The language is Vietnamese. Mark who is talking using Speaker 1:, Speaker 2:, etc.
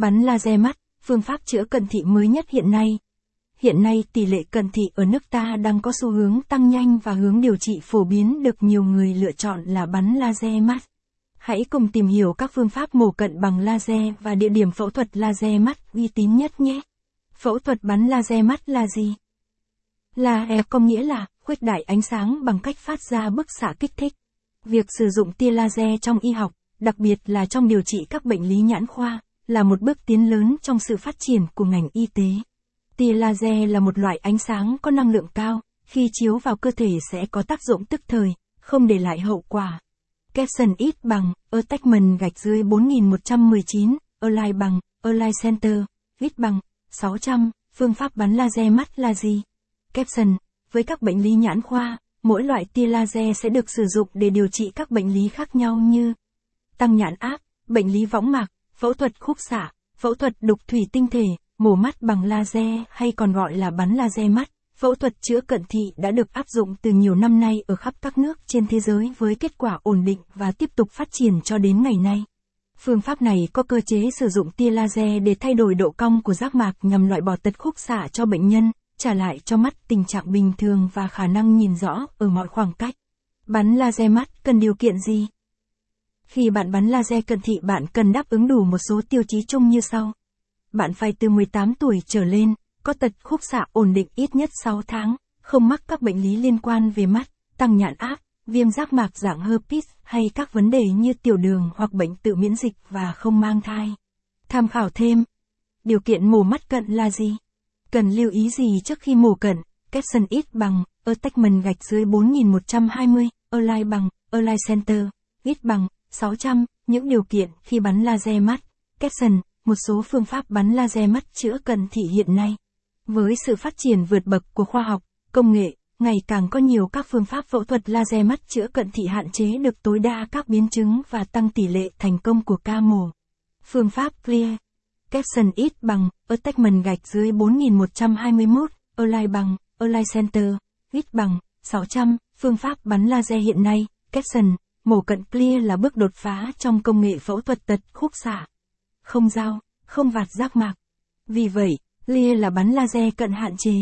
Speaker 1: Bắn laser mắt, phương pháp chữa cận thị mới nhất hiện nay. Hiện nay tỷ lệ cận thị ở nước ta đang có xu hướng tăng nhanh và hướng điều trị phổ biến được nhiều người lựa chọn là bắn laser mắt. Hãy cùng tìm hiểu các phương pháp mổ cận bằng laser và địa điểm phẫu thuật laser mắt uy tín nhất nhé. Phẫu thuật bắn laser mắt là gì? Laser có nghĩa là khuếch đại ánh sáng bằng cách phát ra bức xạ kích thích. Việc sử dụng tia laser trong y học, đặc biệt là trong điều trị các bệnh lý nhãn khoa, là một bước tiến lớn trong sự phát triển của ngành y tế. Tia laser là một loại ánh sáng có năng lượng cao, khi chiếu vào cơ thể sẽ có tác dụng tức thời, không để lại hậu quả. Capson ít bằng, attachment gạch dưới 4119, align bằng, align center, ít bằng, 600, phương pháp bắn laser mắt là gì? Capson, với các bệnh lý nhãn khoa, mỗi loại tia laser sẽ được sử dụng để điều trị các bệnh lý khác nhau như tăng nhãn áp, bệnh lý võng mạc, phẫu thuật khúc xạ, phẫu thuật đục thủy tinh thể, mổ mắt bằng laser hay còn gọi là bắn laser mắt. Phẫu thuật chữa cận thị đã được áp dụng từ nhiều năm nay ở khắp các nước trên thế giới với kết quả ổn định và tiếp tục phát triển cho đến ngày nay. Phương pháp này có cơ chế sử dụng tia laser để thay đổi độ cong của giác mạc nhằm loại bỏ tật khúc xạ cho bệnh nhân, trả lại cho mắt tình trạng bình thường và khả năng nhìn rõ ở mọi khoảng cách. Bắn laser mắt cần điều kiện gì? Khi bạn bắn laser cận thị bạn cần đáp ứng đủ một số tiêu chí chung như sau. Bạn phải từ 18 tuổi trở lên, có tật khúc xạ ổn định ít nhất 6 tháng, không mắc các bệnh lý liên quan về mắt, tăng nhãn áp, viêm giác mạc dạng herpes hay các vấn đề như tiểu đường hoặc bệnh tự miễn dịch và không mang thai. Tham khảo thêm. Điều kiện mổ mắt cận là gì? Cần lưu ý gì trước khi mổ cận? Capson ít bằng, attachment gạch dưới 4120, align bằng, align center, ít bằng, 600, những điều kiện khi bắn laser mắt. Capson, một số phương pháp bắn laser mắt chữa cận thị hiện nay. Với sự phát triển vượt bậc của khoa học, công nghệ, ngày càng có nhiều các phương pháp phẫu thuật laser mắt chữa cận thị hạn chế được tối đa các biến chứng và tăng tỷ lệ thành công của ca mổ. Phương pháp Clear Capson ít bằng, attachment gạch dưới 4121, align bằng, align center, ít bằng, 600, phương pháp bắn laser hiện nay, Capson, mổ cận Clear là bước đột phá trong công nghệ phẫu thuật tật khúc xạ. Không dao, không vạt giác mạc. Vì vậy, Clear là bắn laser cận hạn chế.